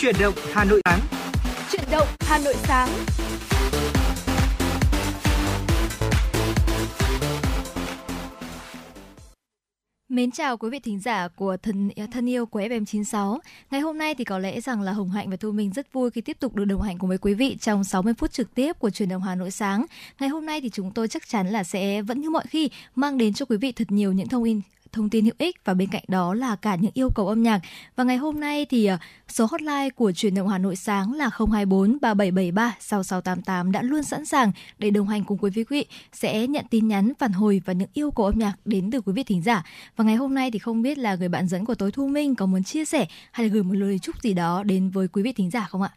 Chuyển động Hà Nội sáng. Chuyển động Hà Nội sáng. Mến chào quý vị thính giả của thân thân yêu của FM96. Ngày hôm nay thì có lẽ rằng là Hồng Hạnh và Thu Minh rất vui khi tiếp tục được đồng hành cùng với quý vị trong 60 phút trực tiếp của truyền động Hà Nội sáng. Ngày hôm nay thì chúng tôi chắc chắn là sẽ vẫn như mọi khi mang đến cho quý vị thật nhiều những thông tin thông tin hữu ích và bên cạnh đó là cả những yêu cầu âm nhạc. Và ngày hôm nay thì ờ, số hotline của truyền động Hà Nội sáng là 024 3773 6688 đã luôn sẵn sàng để đồng hành cùng quý vị sẽ nhận tin nhắn, phản hồi và những yêu cầu âm nhạc đến từ quý vị thính giả. Và ngày hôm nay thì không biết là người bạn dẫn của tối Thu Minh có muốn chia sẻ hay là gửi một lời chúc gì đó đến với quý vị thính giả không ạ?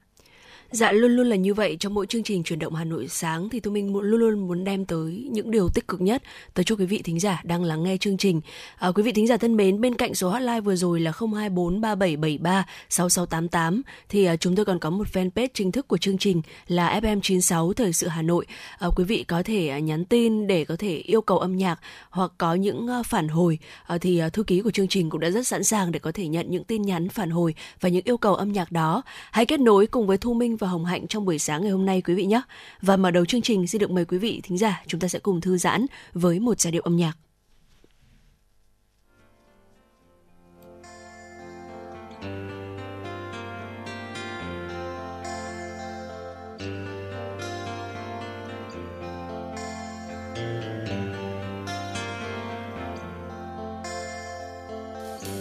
Dạ luôn luôn là như vậy trong mỗi chương trình chuyển động Hà Nội sáng thì tôi mình luôn luôn muốn đem tới những điều tích cực nhất tới cho quý vị thính giả đang lắng nghe chương trình. À, quý vị thính giả thân mến, bên cạnh số hotline vừa rồi là 024 3773 6688 thì à, chúng tôi còn có một fanpage chính thức của chương trình là FM96 Thời sự Hà Nội. À, quý vị có thể à, nhắn tin để có thể yêu cầu âm nhạc hoặc có những à, phản hồi à, thì à, thư ký của chương trình cũng đã rất sẵn sàng để có thể nhận những tin nhắn phản hồi và những yêu cầu âm nhạc đó. Hãy kết nối cùng với Thu Minh và Hồng Hạnh trong buổi sáng ngày hôm nay, quý vị nhé. Và mở đầu chương trình, xin được mời quý vị thính giả chúng ta sẽ cùng thư giãn với một giai điệu âm nhạc.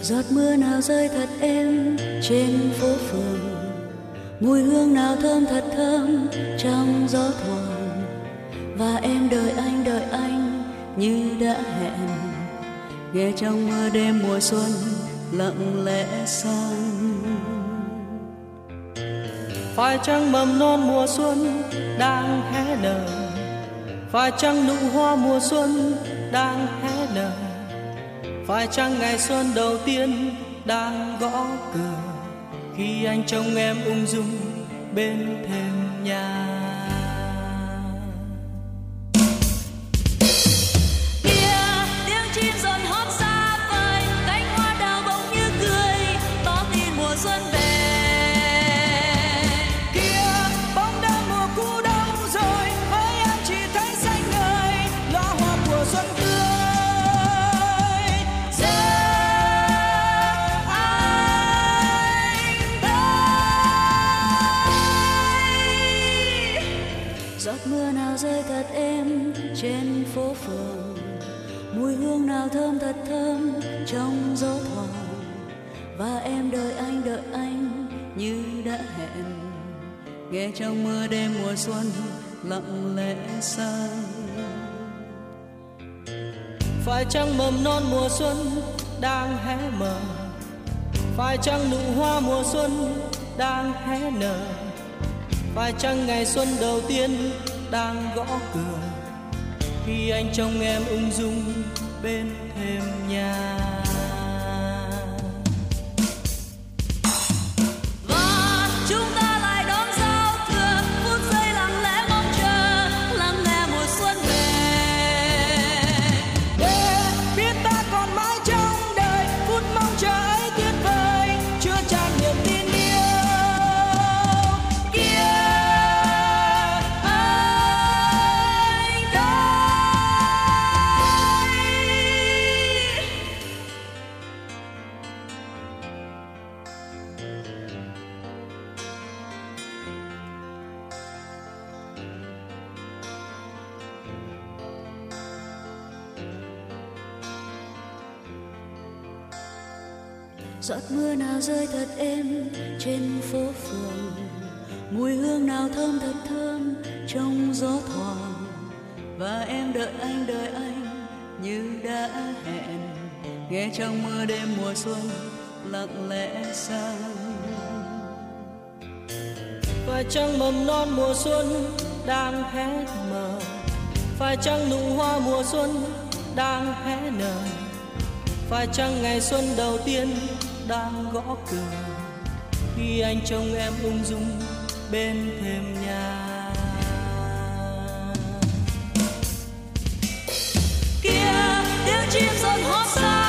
giọt mưa nào rơi thật êm trên phố phường mùi hương nào thơm thật thơm trong gió thoảng và em đợi anh đợi anh như đã hẹn. Nghe trong mưa đêm mùa xuân lặng lẽ sang phải chăng mầm non mùa xuân đang hé nở? Phải chăng nụ hoa mùa xuân đang hé nở? Phải chăng ngày xuân đầu tiên đang gõ cửa? Khi anh trông em ung dung bên thềm nhà. Thơm thật thơm trong gió thoảng. Và em đợi anh đợi anh như đã hẹn. Nghe trong mưa đêm mùa xuân lặng lẽ sang. Phải chăng mầm non mùa xuân đang hé mở? Phải chăng nụ hoa mùa xuân đang hé nở? Phải chăng ngày xuân đầu tiên đang gõ cửa? Khi anh trông em ung dung bên thêm nhà. Nghe trong mưa đêm mùa xuân lặng lẽ sang. Phải chăng mầm non mùa xuân đang hé mở. Phải chăng nụ hoa mùa xuân đang hé nở. Phải chăng ngày xuân đầu tiên đang gõ cửa. Khi anh trông em ung dung bên thềm nhà. Kia tiếng chim dần hót xa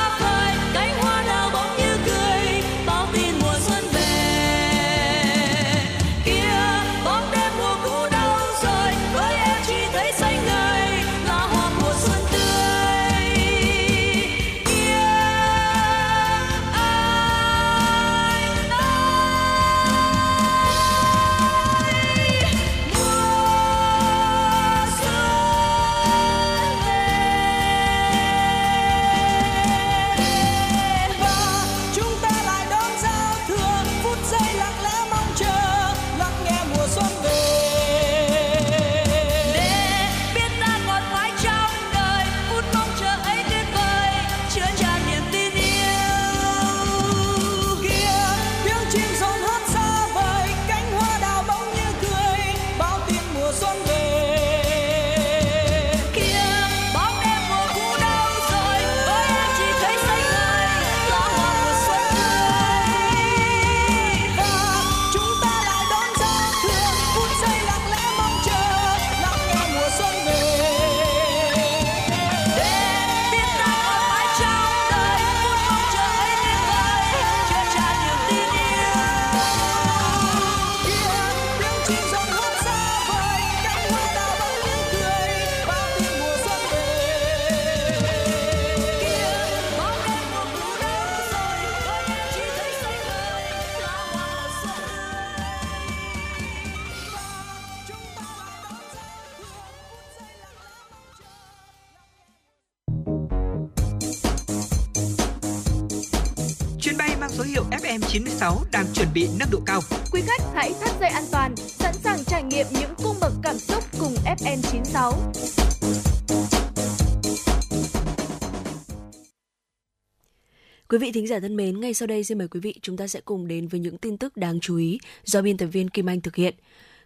Quý vị thính giả thân mến, ngay sau đây xin mời quý vị chúng ta sẽ cùng đến với những tin tức đáng chú ý do biên tập viên Kim Anh thực hiện.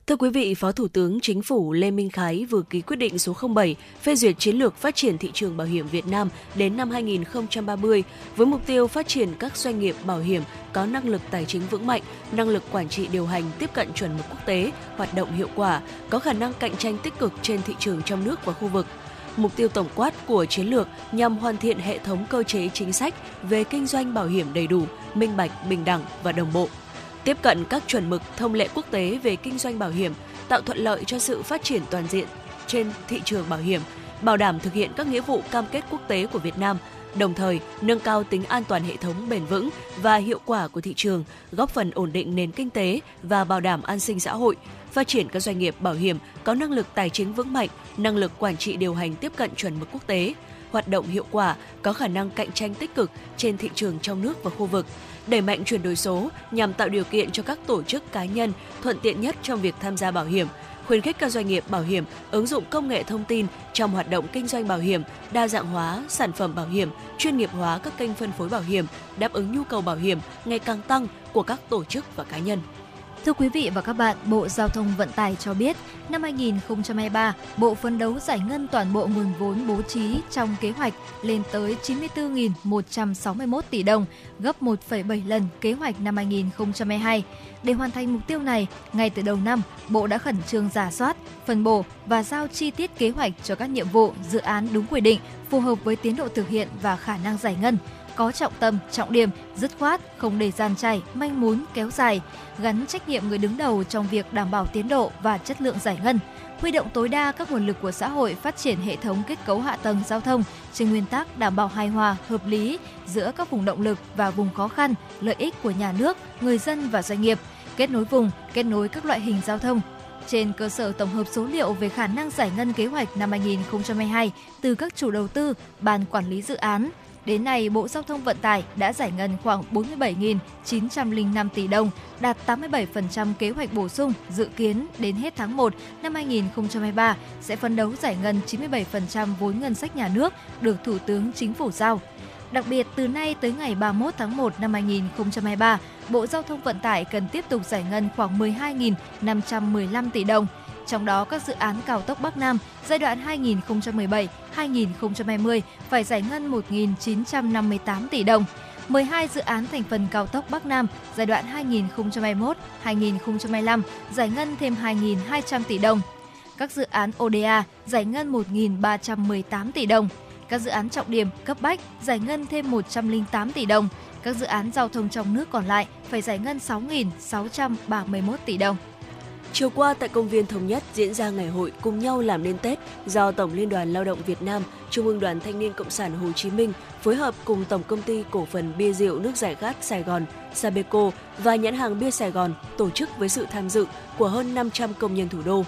Thưa quý vị, Phó Thủ tướng Chính phủ Lê Minh Khái vừa ký quyết định số 07 phê duyệt chiến lược phát triển thị trường bảo hiểm Việt Nam đến năm 2030 với mục tiêu phát triển các doanh nghiệp bảo hiểm có năng lực tài chính vững mạnh, năng lực quản trị điều hành tiếp cận chuẩn mực quốc tế, hoạt động hiệu quả, có khả năng cạnh tranh tích cực trên thị trường trong nước và khu vực mục tiêu tổng quát của chiến lược nhằm hoàn thiện hệ thống cơ chế chính sách về kinh doanh bảo hiểm đầy đủ, minh bạch, bình đẳng và đồng bộ. Tiếp cận các chuẩn mực thông lệ quốc tế về kinh doanh bảo hiểm, tạo thuận lợi cho sự phát triển toàn diện trên thị trường bảo hiểm, bảo đảm thực hiện các nghĩa vụ cam kết quốc tế của Việt Nam, đồng thời nâng cao tính an toàn hệ thống bền vững và hiệu quả của thị trường, góp phần ổn định nền kinh tế và bảo đảm an sinh xã hội, phát triển các doanh nghiệp bảo hiểm có năng lực tài chính vững mạnh, năng lực quản trị điều hành tiếp cận chuẩn mực quốc tế, hoạt động hiệu quả, có khả năng cạnh tranh tích cực trên thị trường trong nước và khu vực, đẩy mạnh chuyển đổi số nhằm tạo điều kiện cho các tổ chức cá nhân thuận tiện nhất trong việc tham gia bảo hiểm, khuyến khích các doanh nghiệp bảo hiểm ứng dụng công nghệ thông tin trong hoạt động kinh doanh bảo hiểm, đa dạng hóa sản phẩm bảo hiểm, chuyên nghiệp hóa các kênh phân phối bảo hiểm, đáp ứng nhu cầu bảo hiểm ngày càng tăng của các tổ chức và cá nhân. Thưa quý vị và các bạn, Bộ Giao thông Vận tải cho biết, năm 2023, Bộ phấn đấu giải ngân toàn bộ nguồn vốn bố trí trong kế hoạch lên tới 94.161 tỷ đồng, gấp 1,7 lần kế hoạch năm 2022. Để hoàn thành mục tiêu này, ngay từ đầu năm, Bộ đã khẩn trương giả soát, phân bổ và giao chi tiết kế hoạch cho các nhiệm vụ, dự án đúng quy định, phù hợp với tiến độ thực hiện và khả năng giải ngân có trọng tâm, trọng điểm, dứt khoát, không để gian chảy, manh mún, kéo dài, gắn trách nhiệm người đứng đầu trong việc đảm bảo tiến độ và chất lượng giải ngân, huy động tối đa các nguồn lực của xã hội phát triển hệ thống kết cấu hạ tầng giao thông trên nguyên tắc đảm bảo hài hòa, hợp lý giữa các vùng động lực và vùng khó khăn, lợi ích của nhà nước, người dân và doanh nghiệp, kết nối vùng, kết nối các loại hình giao thông, trên cơ sở tổng hợp số liệu về khả năng giải ngân kế hoạch năm 2022 từ các chủ đầu tư, ban quản lý dự án, Đến nay, Bộ Giao thông Vận tải đã giải ngân khoảng 47.905 tỷ đồng, đạt 87% kế hoạch bổ sung dự kiến đến hết tháng 1 năm 2023 sẽ phấn đấu giải ngân 97% vốn ngân sách nhà nước được Thủ tướng Chính phủ giao. Đặc biệt, từ nay tới ngày 31 tháng 1 năm 2023, Bộ Giao thông Vận tải cần tiếp tục giải ngân khoảng 12.515 tỷ đồng – trong đó các dự án cao tốc Bắc Nam giai đoạn 2017-2020 phải giải ngân 1.958 tỷ đồng. 12 dự án thành phần cao tốc Bắc Nam giai đoạn 2021-2025 giải ngân thêm 2.200 tỷ đồng. Các dự án ODA giải ngân 1.318 tỷ đồng. Các dự án trọng điểm cấp bách giải ngân thêm 108 tỷ đồng. Các dự án giao thông trong nước còn lại phải giải ngân 6.631 tỷ đồng. Chiều qua tại công viên Thống Nhất diễn ra ngày hội cùng nhau làm nên Tết do Tổng Liên đoàn Lao động Việt Nam, Trung ương Đoàn Thanh niên Cộng sản Hồ Chí Minh phối hợp cùng Tổng công ty cổ phần bia rượu nước giải khát Sài Gòn, Sabeco và nhãn hàng bia Sài Gòn tổ chức với sự tham dự của hơn 500 công nhân thủ đô.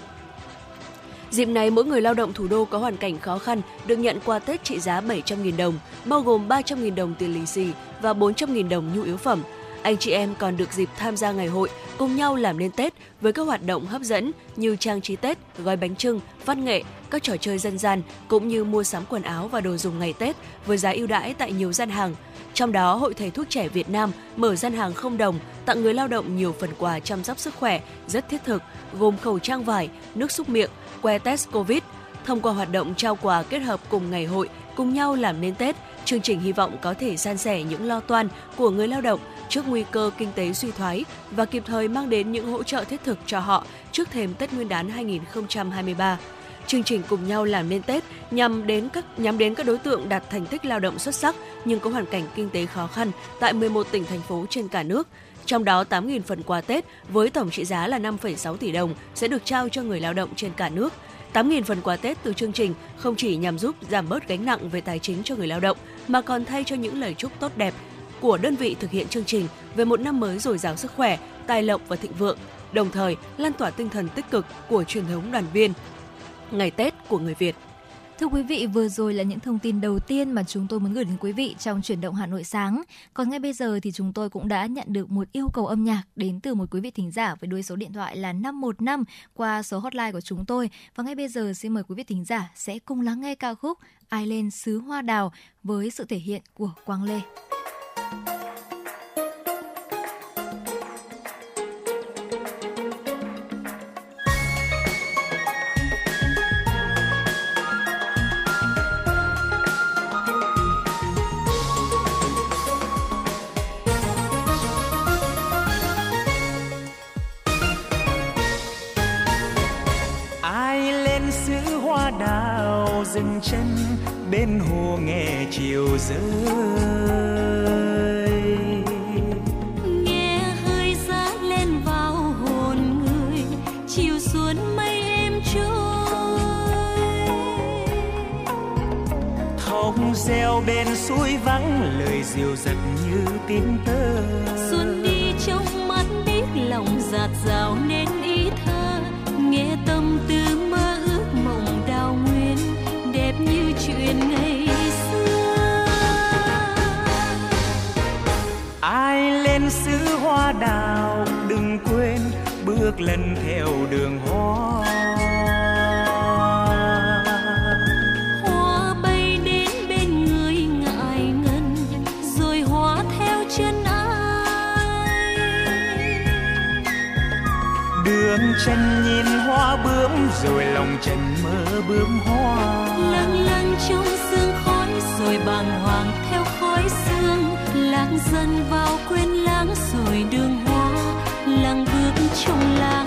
Dịp này, mỗi người lao động thủ đô có hoàn cảnh khó khăn được nhận quà Tết trị giá 700.000 đồng, bao gồm 300.000 đồng tiền lì xì và 400.000 đồng nhu yếu phẩm – anh chị em còn được dịp tham gia ngày hội cùng nhau làm nên Tết với các hoạt động hấp dẫn như trang trí Tết, gói bánh trưng, văn nghệ, các trò chơi dân gian cũng như mua sắm quần áo và đồ dùng ngày Tết với giá ưu đãi tại nhiều gian hàng. Trong đó, Hội Thầy thuốc trẻ Việt Nam mở gian hàng không đồng tặng người lao động nhiều phần quà chăm sóc sức khỏe rất thiết thực, gồm khẩu trang vải, nước xúc miệng, que test COVID. Thông qua hoạt động trao quà kết hợp cùng ngày hội cùng nhau làm nên Tết, chương trình hy vọng có thể san sẻ những lo toan của người lao động trước nguy cơ kinh tế suy thoái và kịp thời mang đến những hỗ trợ thiết thực cho họ trước thềm Tết Nguyên đán 2023. Chương trình cùng nhau làm nên Tết nhằm đến các nhắm đến các đối tượng đạt thành tích lao động xuất sắc nhưng có hoàn cảnh kinh tế khó khăn tại 11 tỉnh thành phố trên cả nước. Trong đó 8.000 phần quà Tết với tổng trị giá là 5,6 tỷ đồng sẽ được trao cho người lao động trên cả nước. 8.000 phần quà Tết từ chương trình không chỉ nhằm giúp giảm bớt gánh nặng về tài chính cho người lao động mà còn thay cho những lời chúc tốt đẹp của đơn vị thực hiện chương trình về một năm mới dồi dào sức khỏe, tài lộc và thịnh vượng, đồng thời lan tỏa tinh thần tích cực của truyền thống đoàn viên ngày Tết của người Việt. Thưa quý vị, vừa rồi là những thông tin đầu tiên mà chúng tôi muốn gửi đến quý vị trong chuyển động Hà Nội sáng. Còn ngay bây giờ thì chúng tôi cũng đã nhận được một yêu cầu âm nhạc đến từ một quý vị thính giả với đuôi số điện thoại là 515 qua số hotline của chúng tôi. Và ngay bây giờ xin mời quý vị thính giả sẽ cùng lắng nghe ca khúc Ai lên xứ hoa đào với sự thể hiện của Quang Lê. Nhìn hoa bướm rồi lòng trần mơ bướm hoa. Lâng lâng trong sương khói rồi bàng hoàng theo khói sương. Lãng dần vào quên lãng rồi đường hoa. Lặng bước trong lãng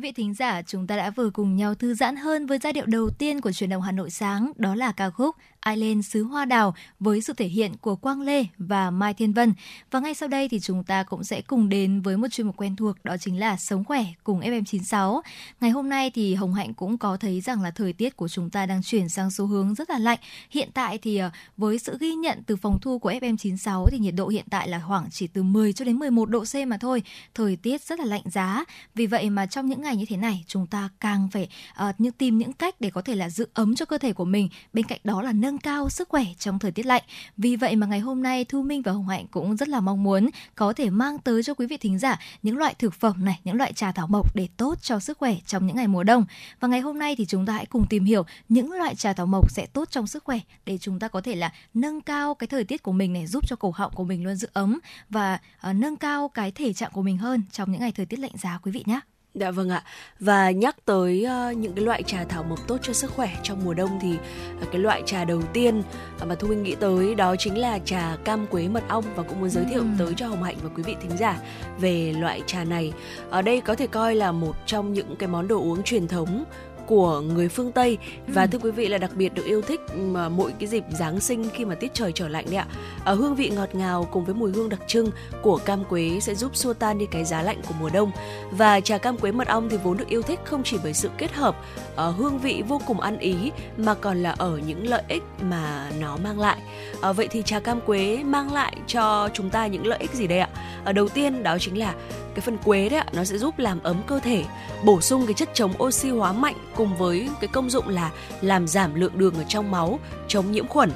Quý vị thính giả, chúng ta đã vừa cùng nhau thư giãn hơn với giai điệu đầu tiên của truyền động Hà Nội sáng, đó là ca khúc Ai lên xứ hoa đào với sự thể hiện của Quang Lê và Mai Thiên Vân. Và ngay sau đây thì chúng ta cũng sẽ cùng đến với một chuyên mục quen thuộc đó chính là Sống khỏe cùng FM96. Ngày hôm nay thì Hồng Hạnh cũng có thấy rằng là thời tiết của chúng ta đang chuyển sang xu hướng rất là lạnh. Hiện tại thì ờ, với sự ghi nhận từ phòng thu của FM96 thì nhiệt độ hiện tại là khoảng chỉ từ 10 cho đến 11 độ C mà thôi. Thời tiết rất là lạnh giá. Vì vậy mà trong những ngày như thế này chúng ta càng phải ờ, uh, những tìm những cách để có thể là giữ ấm cho cơ thể của mình. Bên cạnh đó là nâng cao sức khỏe trong thời tiết lạnh. Vì vậy mà ngày hôm nay Thu Minh và Hồng Hạnh cũng rất là mong muốn có thể mang tới cho quý vị thính giả những loại thực phẩm này, những loại trà thảo mộc để tốt cho sức khỏe trong những ngày mùa đông. Và ngày hôm nay thì chúng ta hãy cùng tìm hiểu những loại trà thảo mộc sẽ tốt trong sức khỏe để chúng ta có thể là nâng cao cái thời tiết của mình này, giúp cho cổ họng của mình luôn giữ ấm và uh, nâng cao cái thể trạng của mình hơn trong những ngày thời tiết lạnh giá quý vị nhé. Dạ vâng ạ. Và nhắc tới uh, những cái loại trà thảo mộc tốt cho sức khỏe trong mùa đông thì uh, cái loại trà đầu tiên uh, mà Thu Minh nghĩ tới đó chính là trà cam quế mật ong và cũng muốn giới thiệu Ừm. tới cho Hồng Hạnh và quý vị thính giả về loại trà này. Ở đây có thể coi là một trong những cái món đồ uống truyền thống của người phương Tây và Ừm. thưa quý vị là đặc biệt được yêu thích mà mỗi cái dịp Giáng sinh khi mà tiết trời trở lạnh đấy ạ. Hương vị ngọt ngào cùng với mùi hương đặc trưng của cam quế sẽ giúp xua tan đi cái giá lạnh của mùa đông. Và trà cam quế mật ong thì vốn được yêu thích không chỉ bởi sự kết hợp ờ, hương vị vô cùng ăn ý mà còn là ở những lợi ích mà nó mang lại. Ờ, vậy thì trà cam quế mang lại cho chúng ta những lợi ích gì đây ạ? Ở đầu tiên đó chính là cái phần quế đấy ạ, nó sẽ giúp làm ấm cơ thể, bổ sung cái chất chống oxy hóa mạnh cùng với cái công dụng là làm giảm lượng đường ở trong máu, chống nhiễm khuẩn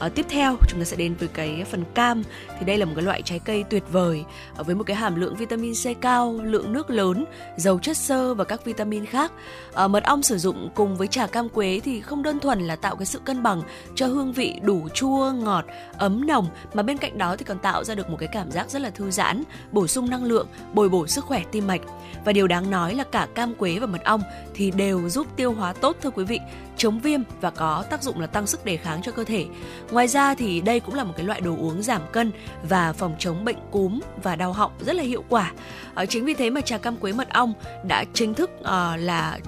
à, tiếp theo chúng ta sẽ đến với cái phần cam thì đây là một cái loại trái cây tuyệt vời à, với một cái hàm lượng vitamin C cao, lượng nước lớn, giàu chất xơ và các vitamin khác. à, mật ong sử dụng cùng với trà cam quế thì không đơn thuần là tạo cái sự cân bằng cho hương vị đủ chua, ngọt, ấm nồng mà bên cạnh đó thì còn tạo ra được một cái cảm giác rất là thư giãn, bổ sung năng lượng, bồi bổ sức khỏe tim mạch. Và điều đáng nói là cả cam quế và mật ong thì đều giúp tiêu hóa tốt thưa quý vị, chống viêm và có tác dụng là tăng sức đề kháng cho cơ thể. Ngoài ra thì đây cũng là một cái loại đồ uống giảm cân và phòng chống bệnh cúm và đau họng rất là hiệu quả. À, chính vì thế mà trà cam quế mật ong đã chính thức à, là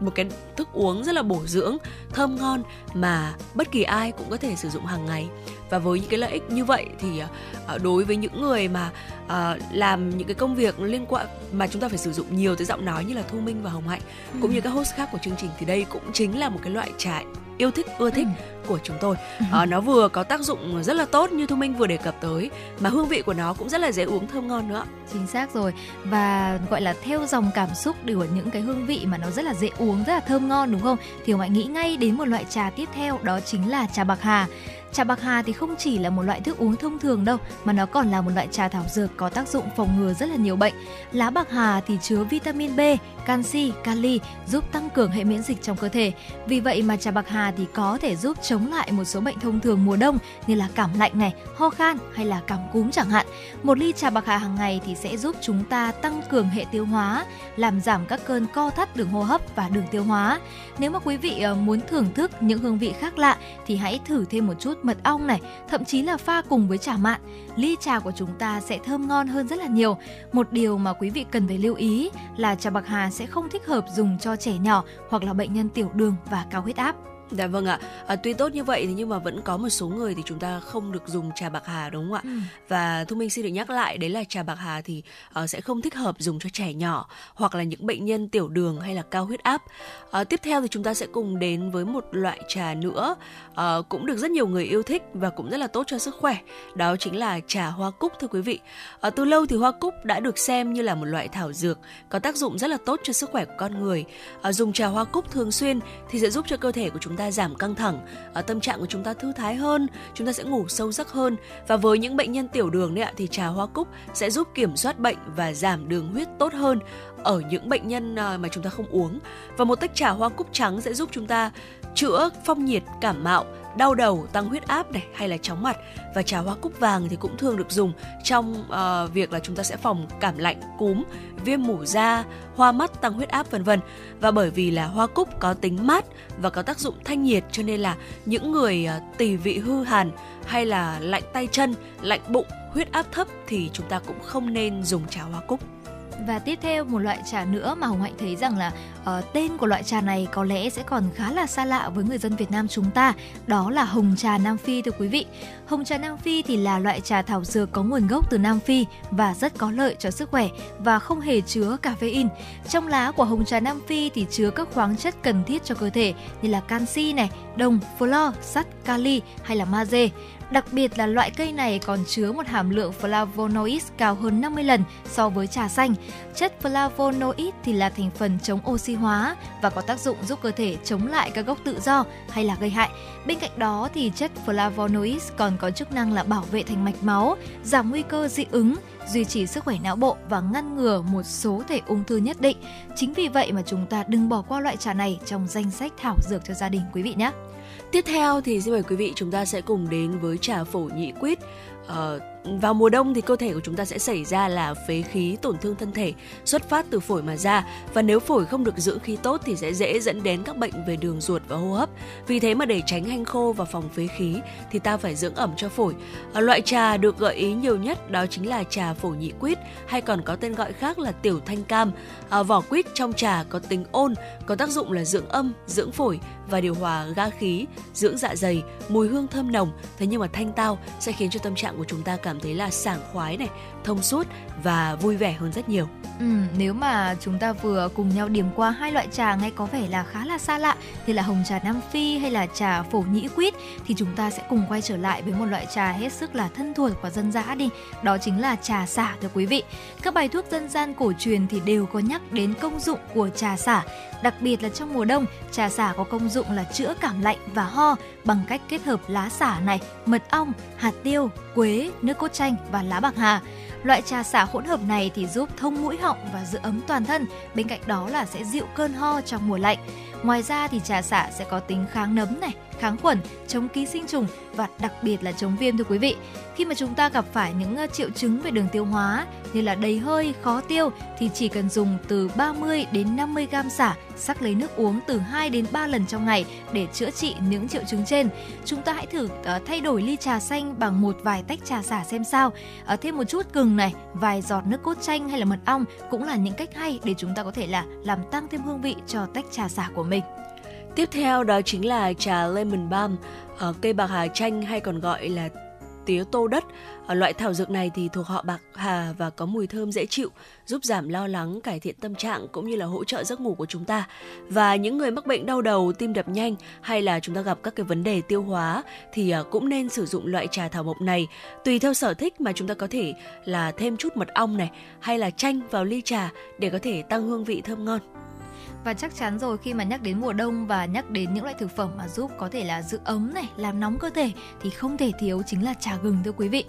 một cái thức uống rất là bổ dưỡng, thơm ngon mà bất kỳ ai cũng có thể sử dụng hàng ngày. Và với những cái lợi ích như vậy thì ờ, đối với những người mà ờ, làm những cái công việc liên quan mà chúng ta phải sử dụng nhiều tới giọng nói như là Thu Minh và Hồng Hạnh cũng như các host khác của chương trình thì đây cũng chính là một cái loại trà yêu thích ưa thích của chúng tôi. Ờ, nó vừa có tác dụng rất là tốt như thu minh vừa đề cập tới mà hương vị của nó cũng rất là dễ uống thơm ngon nữa. Chính xác rồi. Và gọi là theo dòng cảm xúc đều ở những cái hương vị mà nó rất là dễ uống rất là thơm ngon đúng không? Thì Hồng Hạnh nghĩ ngay đến một loại trà tiếp theo đó chính là trà bạc hà. Trà bạc hà thì không chỉ là một loại thức uống thông thường đâu mà nó còn là một loại trà thảo dược có tác dụng phòng ngừa rất là nhiều bệnh. Lá bạc hà thì chứa vitamin B, canxi, kali giúp tăng cường hệ miễn dịch trong cơ thể. Vì vậy mà trà bạc hà thì có thể giúp chống lại một số bệnh thông thường mùa đông như là cảm lạnh này, ho khan hay là cảm cúm chẳng hạn. Một ly trà bạc hà hàng ngày thì sẽ giúp chúng ta tăng cường hệ tiêu hóa, làm giảm các cơn co thắt đường hô hấp và đường tiêu hóa. Nếu mà quý vị ờ, muốn thưởng thức những hương vị khác lạ thì hãy thử thêm một chút mật ong này, thậm chí là pha cùng với trà mặn, Ly trà của chúng ta sẽ thơm ngon hơn rất là nhiều. Một điều mà quý vị cần phải lưu ý là trà bạc hà sẽ không thích hợp dùng cho trẻ nhỏ hoặc là bệnh nhân tiểu đường và cao huyết áp. Dạ vâng ạ. À, tuy tốt như vậy thì nhưng mà vẫn có một số người thì chúng ta không được dùng trà bạc hà đúng không ạ? Ừ. Và Thu Minh xin được nhắc lại đấy là trà bạc hà thì uh, sẽ không thích hợp dùng cho trẻ nhỏ hoặc là những bệnh nhân tiểu đường hay là cao huyết áp. Uh, tiếp theo thì chúng ta sẽ cùng đến với một loại trà nữa uh, cũng được rất nhiều người yêu thích và cũng rất là tốt cho sức khỏe. Đó chính là trà hoa cúc thưa quý vị. Uh, từ lâu thì hoa cúc đã được xem như là một loại thảo dược có tác dụng rất là tốt cho sức khỏe của con người. Uh, dùng trà hoa cúc thường xuyên thì sẽ giúp cho cơ thể của chúng ta giảm căng thẳng, ở tâm trạng của chúng ta thư thái hơn, chúng ta sẽ ngủ sâu giấc hơn. Và với những bệnh nhân tiểu đường đấy ạ thì trà hoa cúc sẽ giúp kiểm soát bệnh và giảm đường huyết tốt hơn ở những bệnh nhân ờ, mà chúng ta không uống. Và một tách trà hoa cúc trắng sẽ giúp chúng ta chữa phong nhiệt cảm mạo đau đầu, tăng huyết áp này hay là chóng mặt và trà hoa cúc vàng thì cũng thường được dùng trong uh, việc là chúng ta sẽ phòng cảm lạnh, cúm, viêm mủ da, hoa mắt, tăng huyết áp vân vân. Và bởi vì là hoa cúc có tính mát và có tác dụng thanh nhiệt cho nên là những người uh, tỳ vị hư hàn hay là lạnh tay chân, lạnh bụng, huyết áp thấp thì chúng ta cũng không nên dùng trà hoa cúc. Và tiếp theo một loại trà nữa mà Hồng Hạnh thấy rằng là uh, tên của loại trà này có lẽ sẽ còn khá là xa lạ với người dân Việt Nam chúng ta, đó là hồng trà Nam Phi thưa quý vị. Hồng trà Nam Phi thì là loại trà thảo dược có nguồn gốc từ Nam Phi và rất có lợi cho sức khỏe và không hề chứa caffeine. Trong lá của hồng trà Nam Phi thì chứa các khoáng chất cần thiết cho cơ thể như là canxi này, đồng, flo, sắt, kali hay là magie. Đặc biệt là loại cây này còn chứa một hàm lượng flavonoid cao hơn 50 lần so với trà xanh. Chất flavonoid thì là thành phần chống oxy hóa và có tác dụng giúp cơ thể chống lại các gốc tự do hay là gây hại. Bên cạnh đó thì chất flavonoids còn có chức năng là bảo vệ thành mạch máu, giảm nguy cơ dị ứng, duy trì sức khỏe não bộ và ngăn ngừa một số thể ung thư nhất định. Chính vì vậy mà chúng ta đừng bỏ qua loại trà này trong danh sách thảo dược cho gia đình quý vị nhé. Tiếp theo thì xin mời quý vị chúng ta sẽ cùng đến với trà phổ nhị quýt. Ờ, vào mùa đông thì cơ thể của chúng ta sẽ xảy ra là phế khí tổn thương thân thể xuất phát từ phổi mà ra và nếu phổi không được giữ khí tốt thì sẽ dễ dẫn đến các bệnh về đường ruột và hô hấp. Vì thế mà để tránh hanh khô và phòng phế khí thì ta phải dưỡng ẩm cho phổi. À, loại trà được gợi ý nhiều nhất đó chính là trà phổ nhị quýt hay còn có tên gọi khác là tiểu thanh cam. À, vỏ quýt trong trà có tính ôn, có tác dụng là dưỡng âm, dưỡng phổi và điều hòa ga khí, dưỡng dạ dày, mùi hương thơm nồng. Thế nhưng mà thanh tao sẽ khiến cho tâm trạng của chúng ta cảm cảm thấy là sảng khoái này, thông suốt và vui vẻ hơn rất nhiều. Ừ, nếu mà chúng ta vừa cùng nhau điểm qua hai loại trà nghe có vẻ là khá là xa lạ như là hồng trà Nam Phi hay là trà phổ nhĩ quýt thì chúng ta sẽ cùng quay trở lại với một loại trà hết sức là thân thuộc và dân dã đi. Đó chính là trà xả thưa quý vị. Các bài thuốc dân gian cổ truyền thì đều có nhắc đến công dụng của trà xả. Đặc biệt là trong mùa đông, trà xả có công dụng là chữa cảm lạnh và ho bằng cách kết hợp lá xả này, mật ong, hạt tiêu, quế, nước cốt chanh và lá bạc hà. Loại trà xả hỗn hợp này thì giúp thông mũi họng và giữ ấm toàn thân, bên cạnh đó là sẽ dịu cơn ho trong mùa lạnh. Ngoài ra thì trà xả sẽ có tính kháng nấm này, kháng khuẩn, chống ký sinh trùng và đặc biệt là chống viêm thưa quý vị. Khi mà chúng ta gặp phải những triệu chứng về đường tiêu hóa như là đầy hơi, khó tiêu thì chỉ cần dùng từ 30 đến 50 gam xả sắc lấy nước uống từ 2 đến 3 lần trong ngày để chữa trị những triệu chứng trên. Chúng ta hãy thử ờ, thay đổi ly trà xanh bằng một vài tách trà xả xem sao. Ờ, thêm một chút gừng này, vài giọt nước cốt chanh hay là mật ong cũng là những cách hay để chúng ta có thể là làm tăng thêm hương vị cho tách trà xả của mình. Tiếp theo đó chính là trà lemon balm, ở cây bạc hà chanh hay còn gọi là tía tô đất. Ở loại thảo dược này thì thuộc họ bạc hà và có mùi thơm dễ chịu, giúp giảm lo lắng, cải thiện tâm trạng cũng như là hỗ trợ giấc ngủ của chúng ta. Và những người mắc bệnh đau đầu, tim đập nhanh hay là chúng ta gặp các cái vấn đề tiêu hóa thì ờ, cũng nên sử dụng loại trà thảo mộc này tùy theo sở thích mà chúng ta có thể là thêm chút mật ong này hay là chanh vào ly trà để có thể tăng hương vị thơm ngon và chắc chắn rồi, khi mà nhắc đến mùa đông và nhắc đến những loại thực phẩm mà giúp có thể là giữ ấm này, làm nóng cơ thể, thì không thể thiếu chính là trà gừng, thưa quý vị.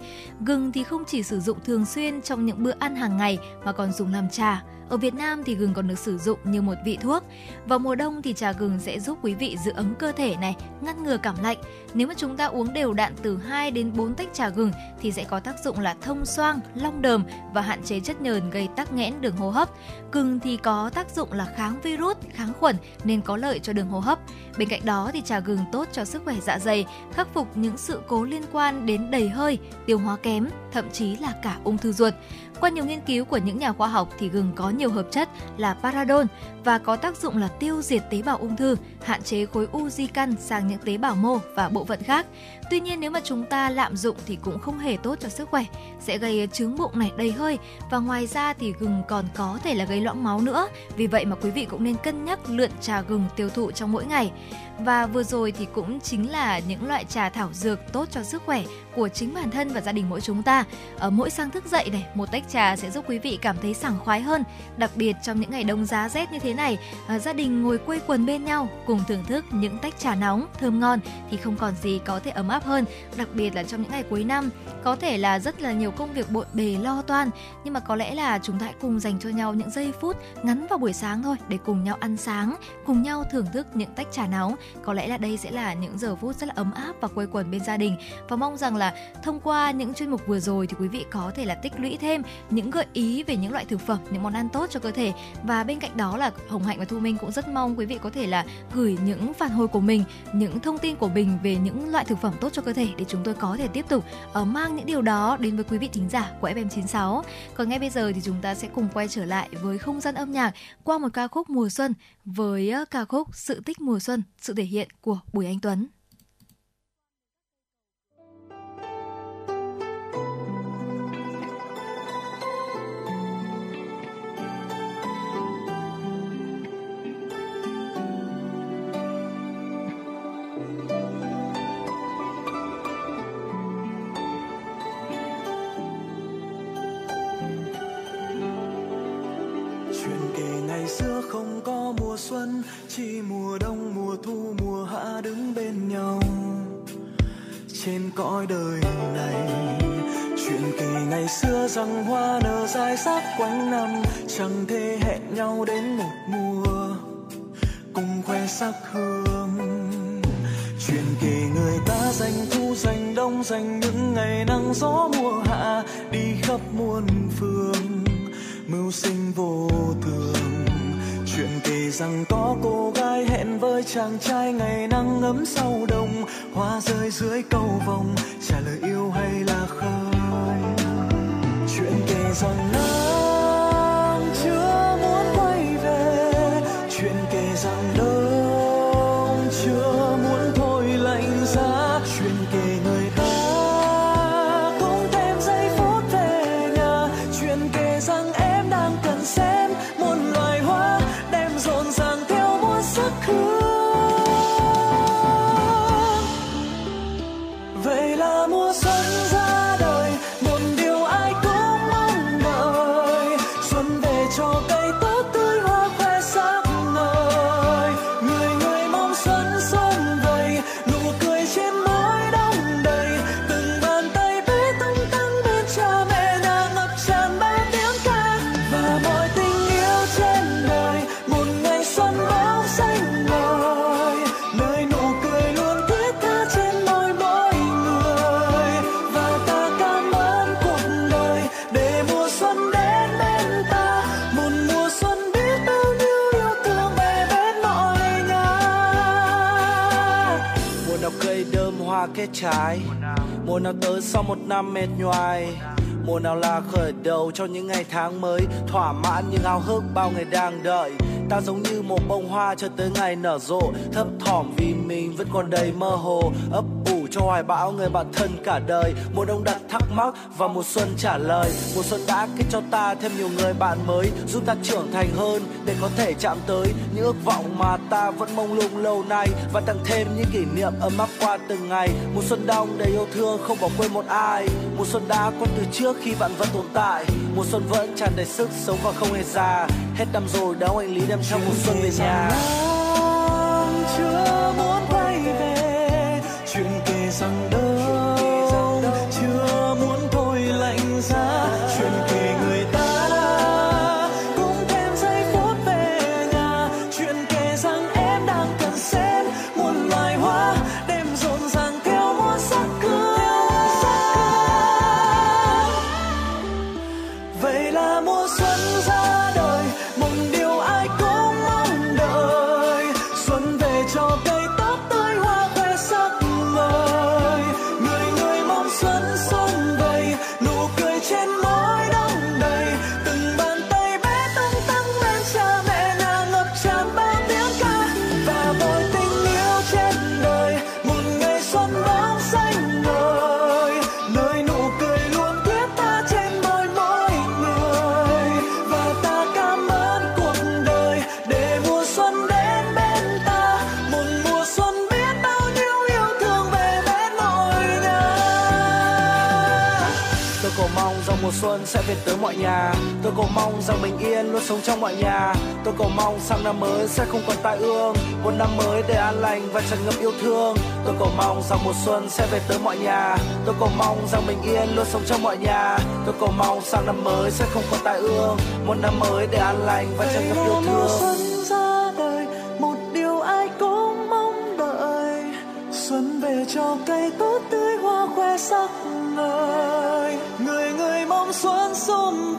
Gừng thì không chỉ sử dụng thường xuyên trong những bữa ăn hàng ngày mà còn dùng làm trà ở Việt Nam thì gừng còn được sử dụng như một vị thuốc. Vào mùa đông thì trà gừng sẽ giúp quý vị giữ ấm cơ thể này, ngăn ngừa cảm lạnh. Nếu mà chúng ta uống đều đặn từ 2 đến 4 tách trà gừng thì sẽ có tác dụng là thông xoang, long đờm và hạn chế chất nhờn gây tắc nghẽn đường hô hấp. Gừng thì có tác dụng là kháng virus, kháng khuẩn nên có lợi cho đường hô hấp. Bên cạnh đó thì trà gừng tốt cho sức khỏe dạ dày, khắc phục những sự cố liên quan đến đầy hơi, tiêu hóa kém, thậm chí là cả ung thư ruột. Qua nhiều nghiên cứu của những nhà khoa học thì gừng có nhiều hợp chất là paradol và có tác dụng là tiêu diệt tế bào ung thư, hạn chế khối u di căn sang những tế bào mô và bộ phận khác. Tuy nhiên nếu mà chúng ta lạm dụng thì cũng không hề tốt cho sức khỏe, sẽ gây chứng bụng này đầy hơi và ngoài ra thì gừng còn có thể là gây loãng máu nữa. Vì vậy mà quý vị cũng nên cân nhắc lượn trà gừng tiêu thụ trong mỗi ngày. Và vừa rồi thì cũng chính là những loại trà thảo dược tốt cho sức khỏe của chính bản thân và gia đình mỗi chúng ta. Ở mỗi sáng thức dậy này, một tách trà sẽ giúp quý vị cảm thấy sảng khoái hơn. Đặc biệt trong những ngày đông giá rét như thế này, à, gia đình ngồi quây quần bên nhau cùng thưởng thức những tách trà nóng thơm ngon thì không còn gì có thể ấm áp hơn. Đặc biệt là trong những ngày cuối năm, có thể là rất là nhiều công việc bộn bề lo toan, nhưng mà có lẽ là chúng ta hãy cùng dành cho nhau những giây phút ngắn vào buổi sáng thôi để cùng nhau ăn sáng, cùng nhau thưởng thức những tách trà nóng. Có lẽ là đây sẽ là những giờ phút rất là ấm áp và quây quần bên gia đình và mong rằng là thông qua những chuyên mục vừa rồi thì quý vị có thể là tích lũy thêm những gợi ý về những loại thực phẩm, những món ăn tốt cho cơ thể và bên cạnh đó là Hồng Hạnh và Thu Minh cũng rất mong quý vị có thể là gửi những phản hồi của mình, những thông tin của mình về những loại thực phẩm tốt cho cơ thể để chúng tôi có thể tiếp tục uh, mang những điều đó đến với quý vị thính giả của FM96. Còn ngay bây giờ thì chúng ta sẽ cùng quay trở lại với không gian âm nhạc qua một ca khúc mùa xuân với uh, ca khúc Sự tích mùa xuân, sự thể hiện của Bùi Anh Tuấn. Mùa xuân, chỉ mùa đông, mùa thu, mùa hạ đứng bên nhau. Trên cõi đời này, chuyện kỳ ngày xưa rằng hoa nở dài sắc quanh năm, chẳng thể hẹn nhau đến một mùa. Cùng khoe sắc hương, chuyện kỳ người ta dành thu dành đông dành những ngày nắng gió mùa hạ, đi khắp muôn phương, mưu sinh vô thường chuyện kể rằng có cô gái hẹn với chàng trai ngày nắng ấm sau đông hoa rơi dưới cầu vồng, trả lời yêu hay là khơi chuyện kể rằng nắng kết trái. Mùa nào tới sau một năm mệt nhoài. Mùa nào là khởi đầu cho những ngày tháng mới. Thỏa mãn những ao hức bao ngày đang đợi. Ta giống như một bông hoa cho tới ngày nở rộ. Thấp thỏm vì mình vẫn còn đầy mơ hồ. Ấp cho hoài bão người bạn thân cả đời. Mùa đông đặt thắc mắc và mùa xuân trả lời. Mùa xuân đã kết cho ta thêm nhiều người bạn mới, giúp ta trưởng thành hơn để có thể chạm tới những ước vọng mà ta vẫn mong lung lâu nay và tặng thêm những kỷ niệm ấm áp qua từng ngày. Mùa xuân đông đầy yêu thương, không bỏ quên một ai. Mùa xuân đã có từ trước khi bạn vẫn tồn tại. Mùa xuân vẫn tràn đầy sức sống và không hề già. Hết năm rồi đâu anh lý đem theo mùa xuân về nhà. Mùa xuân sẽ về tới mọi nhà. Tôi cầu mong rằng bình yên luôn sống trong mọi nhà. Tôi cầu mong sang năm mới sẽ không còn tai ương. Một năm mới để an lành và tràn ngập yêu thương. Tôi cầu mong rằng mùa xuân sẽ về tới mọi nhà. Tôi cầu mong rằng bình yên luôn sống trong mọi nhà. Tôi cầu mong sang năm mới sẽ không còn tai ương. Một năm mới để an lành và tràn ngập yêu thương. ra đời một điều ai cũng mong đợi. Xuân về cho cây tốt tươi hoa khoe sắc người mong xuân sum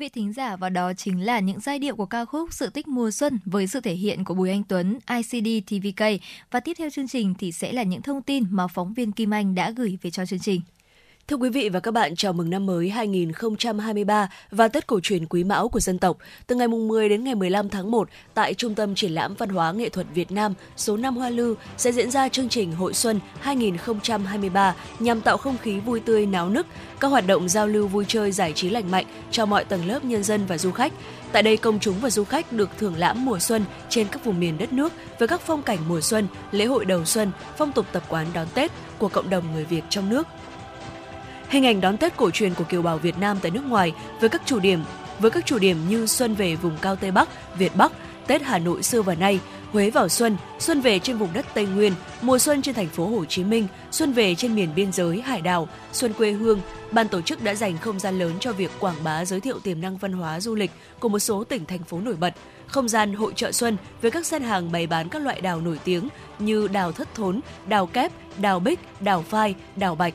Vị thính giả và đó chính là những giai điệu của ca khúc Sự tích mùa xuân với sự thể hiện của Bùi Anh Tuấn, ICD TVK và tiếp theo chương trình thì sẽ là những thông tin mà phóng viên Kim Anh đã gửi về cho chương trình. Thưa quý vị và các bạn, chào mừng năm mới 2023 và Tết cổ truyền Quý Mão của dân tộc. Từ ngày mùng 10 đến ngày 15 tháng 1, tại Trung tâm Triển lãm Văn hóa Nghệ thuật Việt Nam số 5 Hoa Lư sẽ diễn ra chương trình Hội Xuân 2023 nhằm tạo không khí vui tươi náo nức, các hoạt động giao lưu vui chơi giải trí lành mạnh cho mọi tầng lớp nhân dân và du khách. Tại đây, công chúng và du khách được thưởng lãm mùa xuân trên các vùng miền đất nước với các phong cảnh mùa xuân, lễ hội đầu xuân, phong tục tập quán đón Tết của cộng đồng người Việt trong nước. Hình ảnh đón Tết cổ truyền của kiều bào Việt Nam tại nước ngoài với các chủ điểm với các chủ điểm như Xuân về vùng cao Tây Bắc, Việt Bắc, Tết Hà Nội xưa và nay, Huế vào xuân, xuân về trên vùng đất Tây Nguyên, mùa xuân trên thành phố Hồ Chí Minh, xuân về trên miền biên giới hải đảo, xuân quê hương, ban tổ chức đã dành không gian lớn cho việc quảng bá giới thiệu tiềm năng văn hóa du lịch của một số tỉnh thành phố nổi bật. Không gian hội chợ xuân với các gian hàng bày bán các loại đào nổi tiếng như đào thất thốn, đào kép, đào bích, đào phai, đào bạch,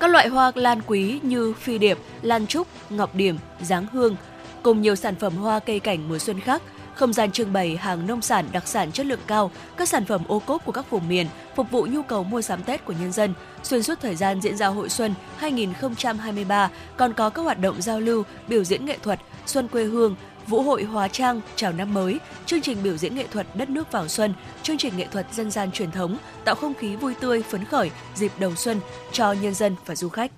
các loại hoa lan quý như phi điệp, lan trúc, ngọc điểm, giáng hương, cùng nhiều sản phẩm hoa cây cảnh mùa xuân khác, không gian trưng bày hàng nông sản đặc sản chất lượng cao, các sản phẩm ô cốp của các vùng miền, phục vụ nhu cầu mua sắm Tết của nhân dân. Xuyên suốt thời gian diễn ra hội xuân 2023 còn có các hoạt động giao lưu, biểu diễn nghệ thuật, xuân quê hương, Vũ hội hóa trang chào năm mới, chương trình biểu diễn nghệ thuật đất nước vào xuân, chương trình nghệ thuật dân gian truyền thống, tạo không khí vui tươi phấn khởi dịp đầu xuân cho nhân dân và du khách.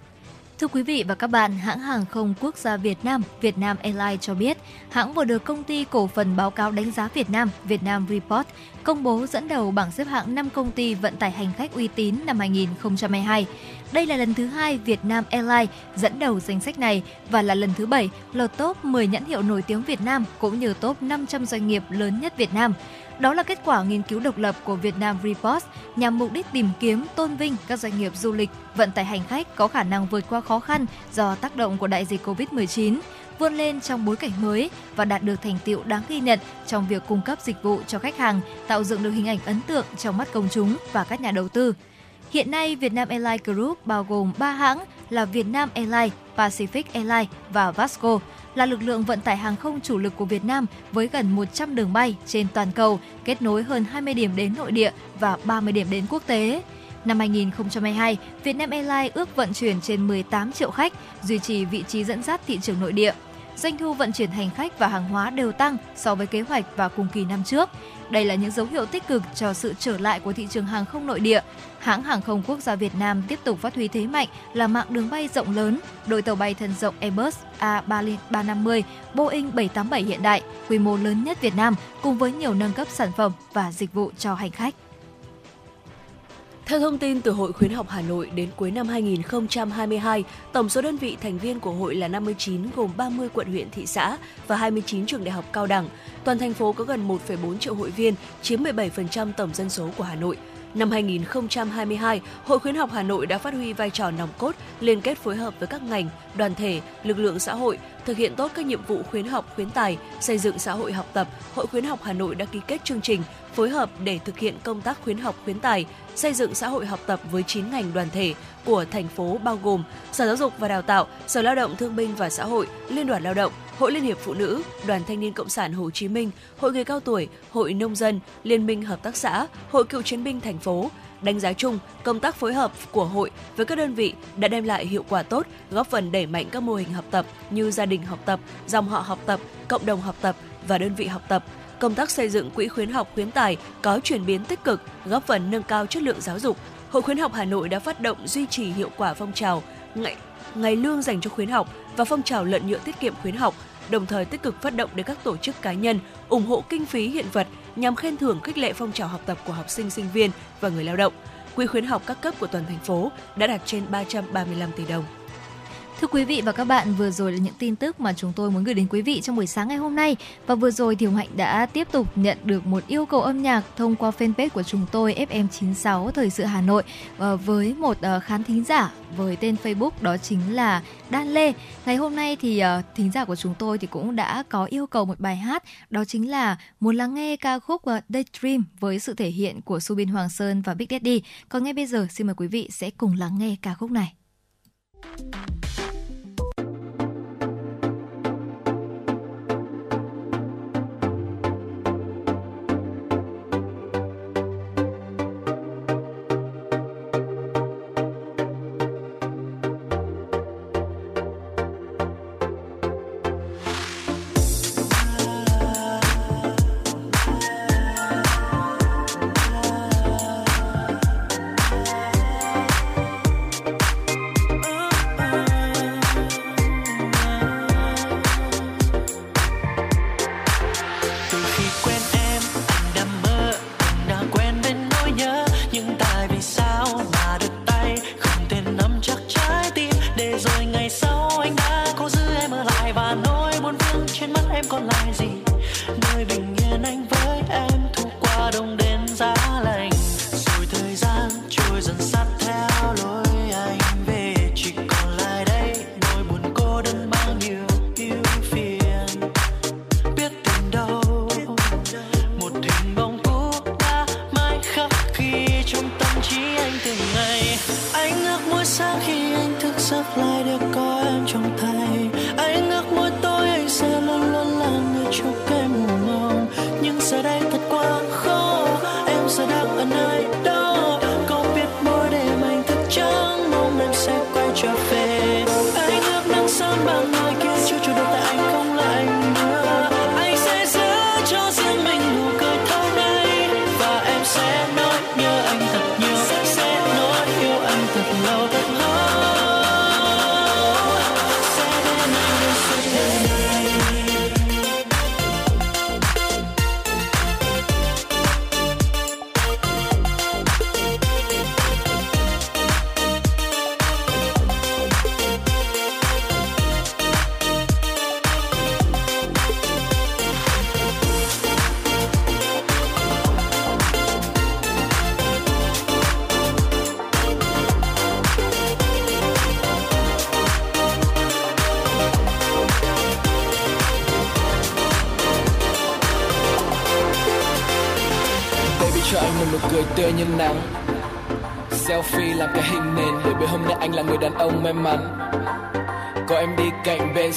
Thưa quý vị và các bạn, hãng hàng không quốc gia Việt Nam, việt nam Airlines cho biết, hãng vừa được công ty cổ phần báo cáo đánh giá Việt Nam, việt nam Report, công bố dẫn đầu bảng xếp hạng 5 công ty vận tải hành khách uy tín năm 2022. Đây là lần thứ hai Việt Nam Airlines dẫn đầu danh sách này và là lần thứ bảy lọt top 10 nhãn hiệu nổi tiếng Việt Nam cũng như top 500 doanh nghiệp lớn nhất Việt Nam. Đó là kết quả nghiên cứu độc lập của Vietnam Report nhằm mục đích tìm kiếm tôn vinh các doanh nghiệp du lịch, vận tải hành khách có khả năng vượt qua khó khăn do tác động của đại dịch Covid-19, vươn lên trong bối cảnh mới và đạt được thành tiệu đáng ghi nhận trong việc cung cấp dịch vụ cho khách hàng, tạo dựng được hình ảnh ấn tượng trong mắt công chúng và các nhà đầu tư. Hiện nay, Vietnam Airlines Group bao gồm 3 hãng là Vietnam Airlines, Pacific Airlines và Vasco. là lực lượng vận tải hàng không chủ lực của Việt Nam với gần 100 đường bay trên toàn cầu, kết nối hơn 20 điểm đến nội địa và 30 điểm đến quốc tế. Năm 2022, Vietnam Airlines ước vận chuyển trên 18 triệu khách, duy trì vị trí dẫn dắt thị trường nội địa. Doanh thu vận chuyển hành khách và hàng hóa đều tăng so với kế hoạch và cùng kỳ năm trước. Đây là những dấu hiệu tích cực cho sự trở lại của thị trường hàng không nội địa. Hãng hàng không quốc gia Việt Nam tiếp tục phát huy thế mạnh là mạng đường bay rộng lớn, đội tàu bay thân rộng Airbus A350, Boeing 787 hiện đại, quy mô lớn nhất Việt Nam cùng với nhiều nâng cấp sản phẩm và dịch vụ cho hành khách. Theo thông tin từ Hội khuyến học Hà Nội đến cuối năm 2022, tổng số đơn vị thành viên của hội là 59 gồm 30 quận huyện thị xã và 29 trường đại học cao đẳng. Toàn thành phố có gần 1,4 triệu hội viên, chiếm 17% tổng dân số của Hà Nội. Năm 2022, Hội khuyến học Hà Nội đã phát huy vai trò nòng cốt, liên kết phối hợp với các ngành, đoàn thể, lực lượng xã hội, thực hiện tốt các nhiệm vụ khuyến học, khuyến tài, xây dựng xã hội học tập. Hội khuyến học Hà Nội đã ký kết chương trình phối hợp để thực hiện công tác khuyến học, khuyến tài, xây dựng xã hội học tập với 9 ngành đoàn thể của thành phố bao gồm Sở Giáo dục và Đào tạo, Sở Lao động Thương binh và Xã hội, Liên đoàn Lao động, Hội Liên hiệp Phụ nữ, Đoàn Thanh niên Cộng sản Hồ Chí Minh, Hội người cao tuổi, Hội nông dân, Liên minh hợp tác xã, Hội cựu chiến binh thành phố. Đánh giá chung, công tác phối hợp của hội với các đơn vị đã đem lại hiệu quả tốt, góp phần đẩy mạnh các mô hình học tập như gia đình học tập, dòng họ học tập, cộng đồng học tập và đơn vị học tập. Công tác xây dựng quỹ khuyến học khuyến tài có chuyển biến tích cực, góp phần nâng cao chất lượng giáo dục. Hội khuyến học Hà Nội đã phát động duy trì hiệu quả phong trào ngày, ngày lương dành cho khuyến học và phong trào lợn nhựa tiết kiệm khuyến học đồng thời tích cực phát động đến các tổ chức cá nhân ủng hộ kinh phí hiện vật nhằm khen thưởng khích lệ phong trào học tập của học sinh sinh viên và người lao động. Quỹ khuyến học các cấp của toàn thành phố đã đạt trên 335 tỷ đồng. Thưa quý vị và các bạn, vừa rồi là những tin tức mà chúng tôi muốn gửi đến quý vị trong buổi sáng ngày hôm nay. Và vừa rồi thì Hồng Hạnh đã tiếp tục nhận được một yêu cầu âm nhạc thông qua fanpage của chúng tôi FM96 Thời sự Hà Nội ờ, với một ờ, khán thính giả với tên Facebook đó chính là Đan Lê. Ngày hôm nay thì ờ, thính giả của chúng tôi thì cũng đã có yêu cầu một bài hát đó chính là muốn lắng nghe ca khúc Daydream với sự thể hiện của Subin Hoàng Sơn và Big Daddy. Còn ngay bây giờ xin mời quý vị sẽ cùng lắng nghe ca khúc này. có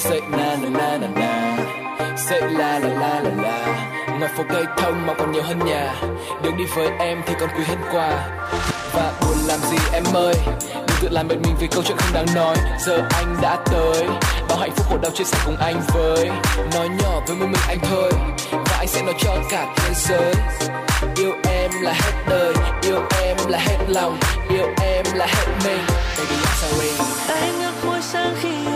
say na na na na na. Say la la la la la. Ngoài phố cây thông mà còn nhiều hơn nhà. Đường đi với em thì còn quý hơn quà. Và buồn làm gì em ơi? Đừng tự làm mệt mình vì câu chuyện không đáng nói. Giờ anh đã tới. Bao hạnh phúc khổ đau chia sẻ cùng anh với. Nói nhỏ với mỗi mình anh thôi. Và anh sẽ nói cho cả thế giới. Yêu em là hết đời. Yêu em là hết lòng. Yêu em là hết mình. Baby, I'm sorry. Anh ngước môi sáng khi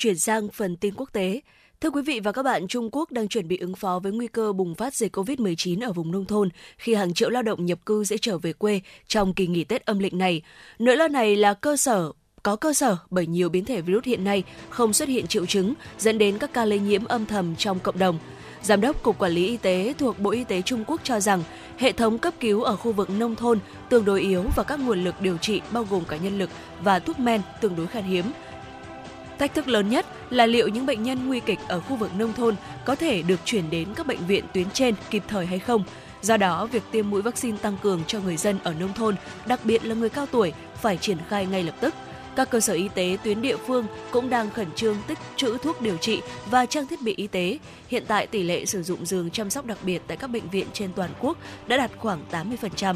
chuyển sang phần tin quốc tế. Thưa quý vị và các bạn, Trung Quốc đang chuẩn bị ứng phó với nguy cơ bùng phát dịch COVID-19 ở vùng nông thôn khi hàng triệu lao động nhập cư sẽ trở về quê trong kỳ nghỉ Tết âm lịch này. Nỗi lo này là cơ sở có cơ sở bởi nhiều biến thể virus hiện nay không xuất hiện triệu chứng dẫn đến các ca lây nhiễm âm thầm trong cộng đồng. Giám đốc Cục Quản lý Y tế thuộc Bộ Y tế Trung Quốc cho rằng hệ thống cấp cứu ở khu vực nông thôn tương đối yếu và các nguồn lực điều trị bao gồm cả nhân lực và thuốc men tương đối khan hiếm. Thách thức lớn nhất là liệu những bệnh nhân nguy kịch ở khu vực nông thôn có thể được chuyển đến các bệnh viện tuyến trên kịp thời hay không. Do đó, việc tiêm mũi vaccine tăng cường cho người dân ở nông thôn, đặc biệt là người cao tuổi, phải triển khai ngay lập tức. Các cơ sở y tế tuyến địa phương cũng đang khẩn trương tích trữ thuốc điều trị và trang thiết bị y tế. Hiện tại tỷ lệ sử dụng giường chăm sóc đặc biệt tại các bệnh viện trên toàn quốc đã đạt khoảng 80%.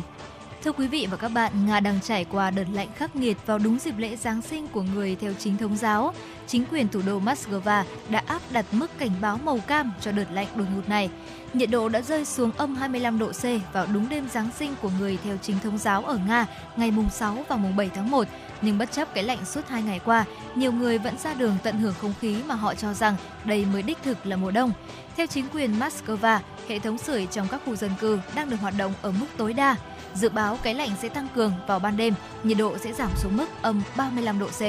Thưa quý vị và các bạn, Nga đang trải qua đợt lạnh khắc nghiệt vào đúng dịp lễ Giáng sinh của người theo chính thống giáo. Chính quyền thủ đô Moscow đã áp đặt mức cảnh báo màu cam cho đợt lạnh đột ngột này. Nhiệt độ đã rơi xuống âm 25 độ C vào đúng đêm Giáng sinh của người theo chính thống giáo ở Nga ngày mùng 6 và mùng 7 tháng 1. Nhưng bất chấp cái lạnh suốt hai ngày qua, nhiều người vẫn ra đường tận hưởng không khí mà họ cho rằng đây mới đích thực là mùa đông. Theo chính quyền Moscow, hệ thống sưởi trong các khu dân cư đang được hoạt động ở mức tối đa. Dự báo cái lạnh sẽ tăng cường vào ban đêm, nhiệt độ sẽ giảm xuống mức âm 35 độ C.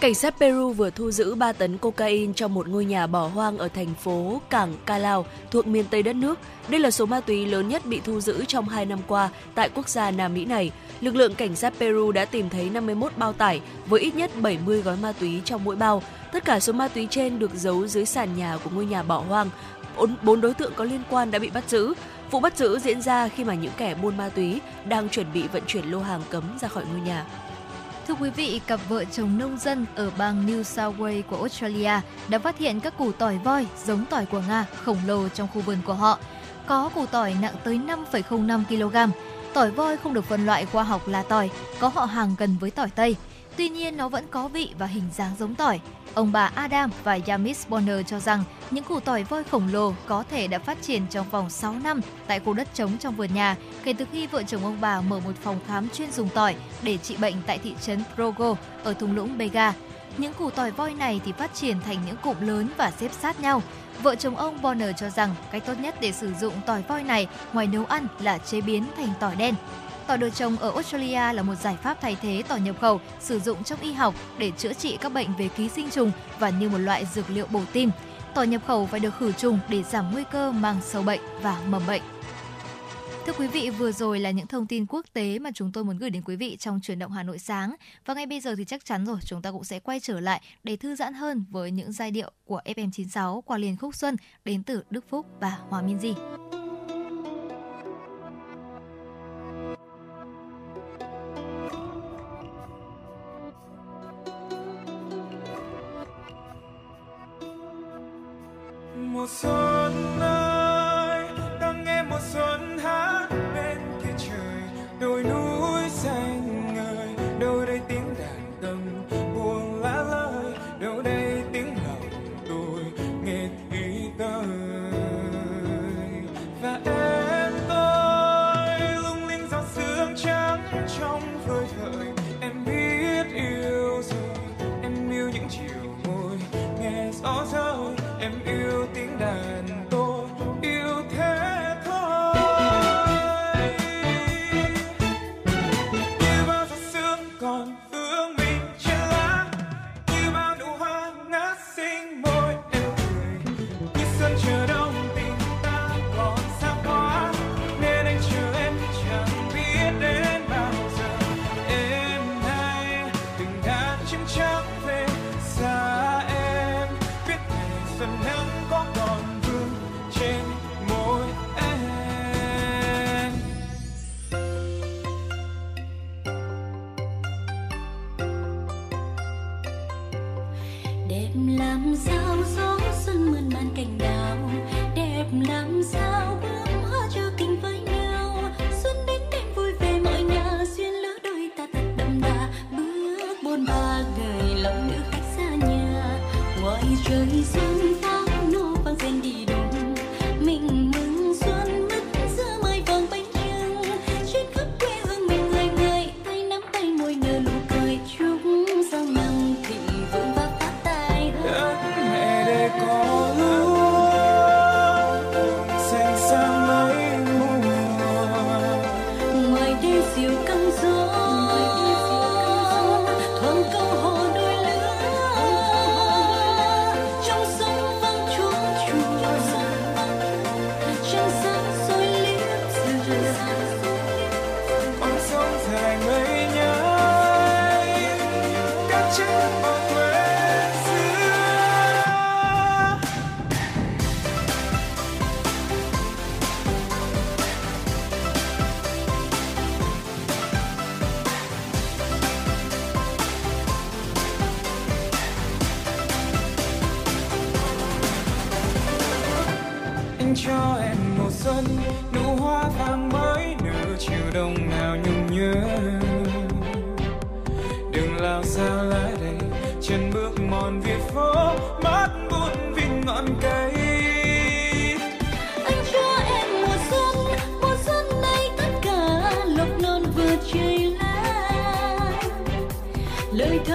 Cảnh sát Peru vừa thu giữ 3 tấn cocaine trong một ngôi nhà bỏ hoang ở thành phố Cảng Calao thuộc miền Tây đất nước. Đây là số ma túy lớn nhất bị thu giữ trong 2 năm qua tại quốc gia Nam Mỹ này. Lực lượng cảnh sát Peru đã tìm thấy 51 bao tải với ít nhất 70 gói ma túy trong mỗi bao. Tất cả số ma túy trên được giấu dưới sàn nhà của ngôi nhà bỏ hoang. Bốn, bốn đối tượng có liên quan đã bị bắt giữ. Vụ bắt giữ diễn ra khi mà những kẻ buôn ma túy đang chuẩn bị vận chuyển lô hàng cấm ra khỏi ngôi nhà. Thưa quý vị, cặp vợ chồng nông dân ở bang New South Wales của Australia đã phát hiện các củ tỏi voi giống tỏi của Nga khổng lồ trong khu vườn của họ. Có củ tỏi nặng tới 5,05 kg. Tỏi voi không được phân loại khoa học là tỏi, có họ hàng gần với tỏi Tây. Tuy nhiên, nó vẫn có vị và hình dáng giống tỏi. Ông bà Adam và Yamis Bonner cho rằng những củ tỏi voi khổng lồ có thể đã phát triển trong vòng 6 năm tại khu đất trống trong vườn nhà kể từ khi vợ chồng ông bà mở một phòng khám chuyên dùng tỏi để trị bệnh tại thị trấn Progo ở thung lũng Bega. Những củ tỏi voi này thì phát triển thành những cụm lớn và xếp sát nhau. Vợ chồng ông Bonner cho rằng cách tốt nhất để sử dụng tỏi voi này ngoài nấu ăn là chế biến thành tỏi đen. Tỏi được trồng ở Australia là một giải pháp thay thế tỏi nhập khẩu sử dụng trong y học để chữa trị các bệnh về ký sinh trùng và như một loại dược liệu bổ tim. Tỏi nhập khẩu phải được khử trùng để giảm nguy cơ mang sâu bệnh và mầm bệnh. Thưa quý vị, vừa rồi là những thông tin quốc tế mà chúng tôi muốn gửi đến quý vị trong chuyển động Hà Nội sáng. Và ngay bây giờ thì chắc chắn rồi, chúng ta cũng sẽ quay trở lại để thư giãn hơn với những giai điệu của FM96 qua liền khúc xuân đến từ Đức Phúc và Hòa Minh Di. một giọt nắng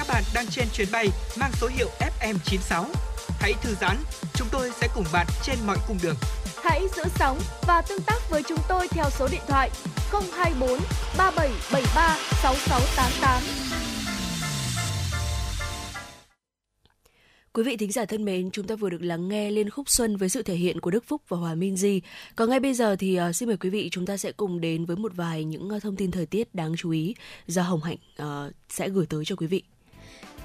các bạn đang trên chuyến bay mang số hiệu FM96. Hãy thư giãn, chúng tôi sẽ cùng bạn trên mọi cung đường. Hãy giữ sóng và tương tác với chúng tôi theo số điện thoại 024 3773 6688. Quý vị thính giả thân mến, chúng ta vừa được lắng nghe liên khúc Xuân với sự thể hiện của Đức Phúc và Hòa Minzy. Còn ngay bây giờ thì uh, xin mời quý vị chúng ta sẽ cùng đến với một vài những uh, thông tin thời tiết đáng chú ý do Hồng Hạnh uh, sẽ gửi tới cho quý vị.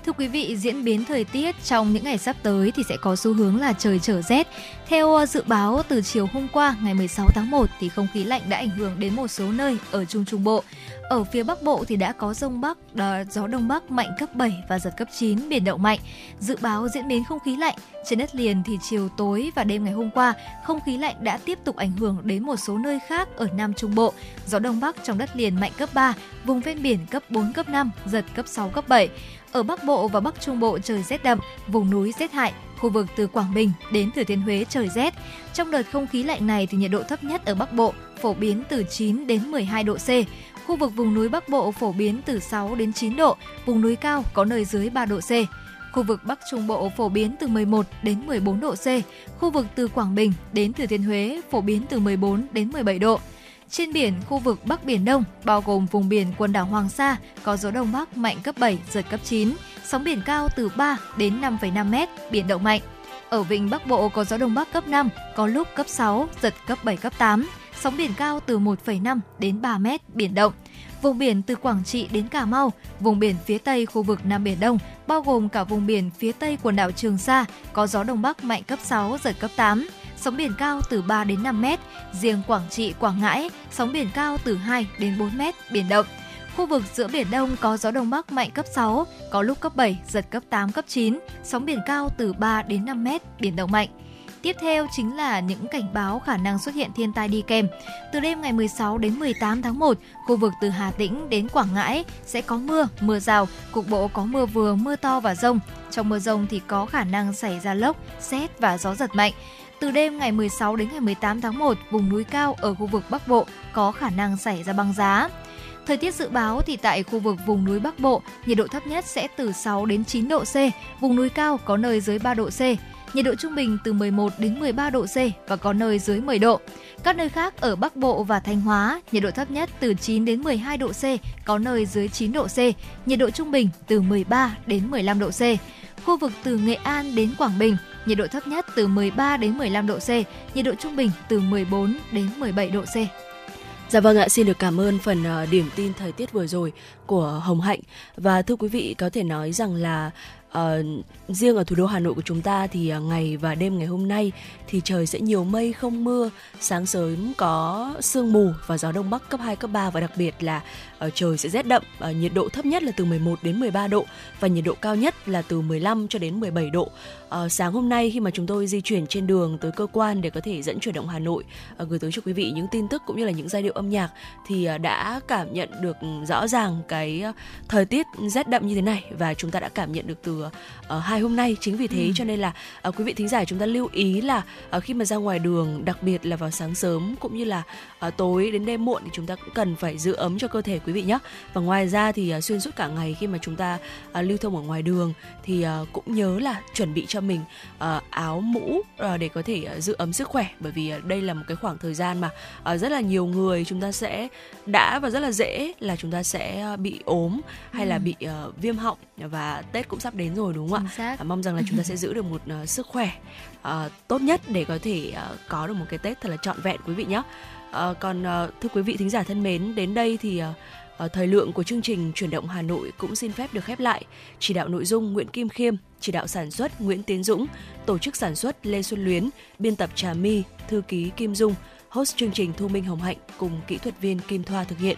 Thưa quý vị, diễn biến thời tiết trong những ngày sắp tới thì sẽ có xu hướng là trời trở rét. Theo ờ, dự báo từ chiều hôm qua ngày 16 tháng 1 thì không khí lạnh đã ảnh hưởng đến một số nơi ở Trung Trung Bộ. Ở phía Bắc Bộ thì đã có rông Bắc, đó, gió Đông Bắc mạnh cấp 7 và giật cấp 9, biển động mạnh. Dự báo diễn biến không khí lạnh trên đất liền thì chiều tối và đêm ngày hôm qua, không khí lạnh đã tiếp tục ảnh hưởng đến một số nơi khác ở Nam Trung Bộ. Gió Đông Bắc trong đất liền mạnh cấp 3, vùng ven biển cấp 4, cấp 5, giật cấp 6, cấp 7. Ở Bắc Bộ và Bắc Trung Bộ trời rét đậm, vùng núi rét hại, khu vực từ Quảng Bình đến Thừa Thiên Huế trời rét. Trong đợt không khí lạnh này thì nhiệt độ thấp nhất ở Bắc Bộ phổ biến từ 9 đến 12 độ C. Khu vực vùng núi Bắc Bộ phổ biến từ 6 đến 9 độ, vùng núi cao có nơi dưới 3 độ C. Khu vực Bắc Trung Bộ phổ biến từ 11 đến 14 độ C. Khu vực từ Quảng Bình đến Thừa Thiên Huế phổ biến từ 14 đến 17 độ. Trên biển, khu vực Bắc Biển Đông, bao gồm vùng biển quần đảo Hoàng Sa, có gió Đông Bắc mạnh cấp 7, giật cấp 9, sóng biển cao từ 3 đến 5,5 mét, biển động mạnh. Ở vịnh Bắc Bộ có gió Đông Bắc cấp 5, có lúc cấp 6, giật cấp 7, cấp 8, sóng biển cao từ 1,5 đến 3 mét, biển động. Vùng biển từ Quảng Trị đến Cà Mau, vùng biển phía Tây khu vực Nam Biển Đông, bao gồm cả vùng biển phía Tây quần đảo Trường Sa, có gió Đông Bắc mạnh cấp 6, giật cấp 8, sóng biển cao từ 3 đến 5 mét. Riêng Quảng Trị, Quảng Ngãi, sóng biển cao từ 2 đến 4 mét, biển động. Khu vực giữa Biển Đông có gió Đông Bắc mạnh cấp 6, có lúc cấp 7, giật cấp 8, cấp 9, sóng biển cao từ 3 đến 5 mét, biển động mạnh. Tiếp theo chính là những cảnh báo khả năng xuất hiện thiên tai đi kèm. Từ đêm ngày 16 đến 18 tháng 1, khu vực từ Hà Tĩnh đến Quảng Ngãi sẽ có mưa, mưa rào, cục bộ có mưa vừa, mưa to và rông. Trong mưa rông thì có khả năng xảy ra lốc, xét và gió giật mạnh. Từ đêm ngày 16 đến ngày 18 tháng 1, vùng núi cao ở khu vực Bắc Bộ có khả năng xảy ra băng giá. Thời tiết dự báo thì tại khu vực vùng núi Bắc Bộ, nhiệt độ thấp nhất sẽ từ 6 đến 9 độ C, vùng núi cao có nơi dưới 3 độ C. Nhiệt độ trung bình từ 11 đến 13 độ C và có nơi dưới 10 độ. Các nơi khác ở Bắc Bộ và Thanh Hóa, nhiệt độ thấp nhất từ 9 đến 12 độ C, có nơi dưới 9 độ C. Nhiệt độ trung bình từ 13 đến 15 độ C. Khu vực từ Nghệ An đến Quảng Bình, nhiệt độ thấp nhất từ 13 đến 15 độ C, nhiệt độ trung bình từ 14 đến 17 độ C. Dạ vâng ạ, xin được cảm ơn phần ờ, điểm tin thời tiết vừa rồi của Hồng Hạnh và thưa quý vị có thể nói rằng là uh, riêng ở thủ đô Hà Nội của chúng ta thì à, ngày và đêm ngày hôm nay thì trời sẽ nhiều mây không mưa, sáng sớm có sương mù và gió đông bắc cấp 2 cấp 3 và đặc biệt là uh, trời sẽ rét đậm, uh, nhiệt độ thấp nhất là từ 11 đến 13 độ và nhiệt độ cao nhất là từ 15 cho đến 17 độ. Uh, sáng hôm nay khi mà chúng tôi di chuyển trên đường tới cơ quan để có thể dẫn chuyển động Hà Nội uh, gửi tới cho quý vị những tin tức cũng như là những giai điệu âm nhạc thì uh, đã cảm nhận được rõ ràng cái uh, thời tiết rét đậm như thế này và chúng ta đã cảm nhận được từ uh, hai hôm nay chính vì thế ừ. cho nên là uh, quý vị thính giả chúng ta lưu ý là uh, khi mà ra ngoài đường đặc biệt là vào sáng sớm cũng như là uh, tối đến đêm muộn thì chúng ta cũng cần phải giữ ấm cho cơ thể quý vị nhé và ngoài ra thì uh, xuyên suốt cả ngày khi mà chúng ta uh, lưu thông ở ngoài đường thì uh, cũng nhớ là chuẩn bị cho mình uh, áo mũ uh, để có thể uh, giữ ấm sức khỏe bởi vì uh, đây là một cái khoảng thời gian mà uh, rất là nhiều người chúng ta sẽ đã và rất là dễ là chúng ta sẽ uh, bị ốm hay ừ. là bị uh, viêm họng và Tết cũng sắp đến rồi đúng không ạ? Xác à, mong rằng là chúng ta sẽ giữ được một uh, sức khỏe uh, tốt nhất để có thể uh, có được một cái Tết thật là trọn vẹn quý vị nhé. Uh, còn uh, thưa quý vị thính giả thân mến, đến đây thì uh, ở thời lượng của chương trình chuyển động Hà Nội cũng xin phép được khép lại. Chỉ đạo nội dung Nguyễn Kim Khiêm, chỉ đạo sản xuất Nguyễn Tiến Dũng, tổ chức sản xuất Lê Xuân Luyến, biên tập Trà My, thư ký Kim Dung, host chương trình Thu Minh Hồng Hạnh cùng kỹ thuật viên Kim Thoa thực hiện.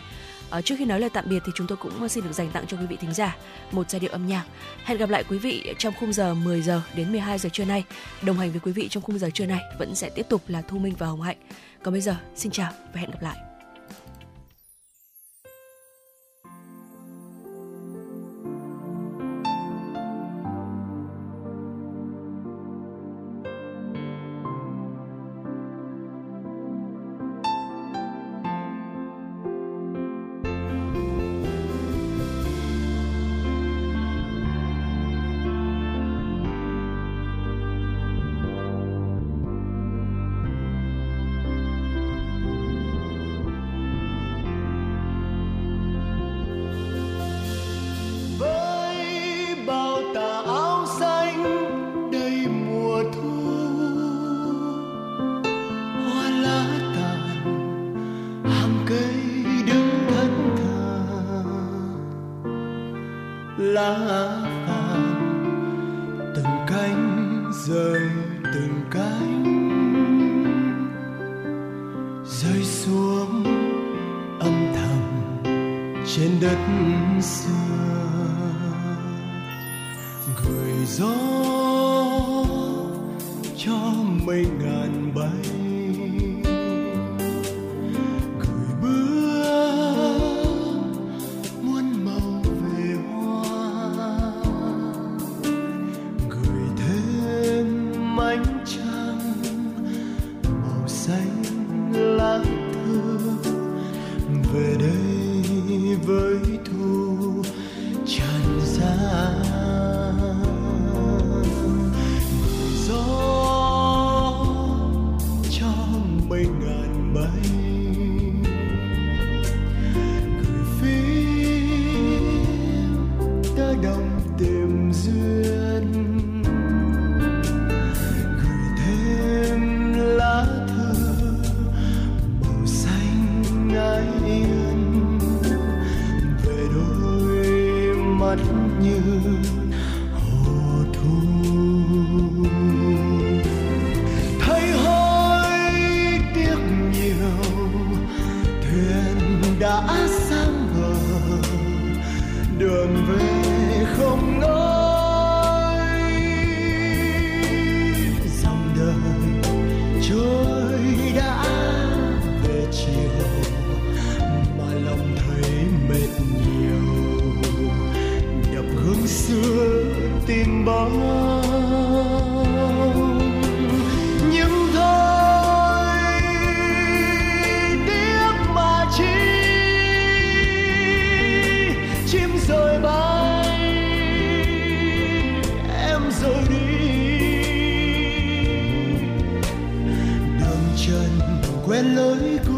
À, trước khi nói lời tạm biệt thì chúng tôi cũng ờ, xin được dành tặng cho quý vị thính giả một giai điệu âm nhạc. Hẹn gặp lại quý vị trong khung giờ 10 giờ đến 12 giờ trưa nay. Đồng hành với quý vị trong khung giờ trưa này vẫn sẽ tiếp tục là Thu Minh và Hồng Hạnh. Còn bây giờ, xin chào và hẹn gặp lại. Rơi xuống âm thầm trên đất xưa. Gửi gió cho mây ngàn bay vết thương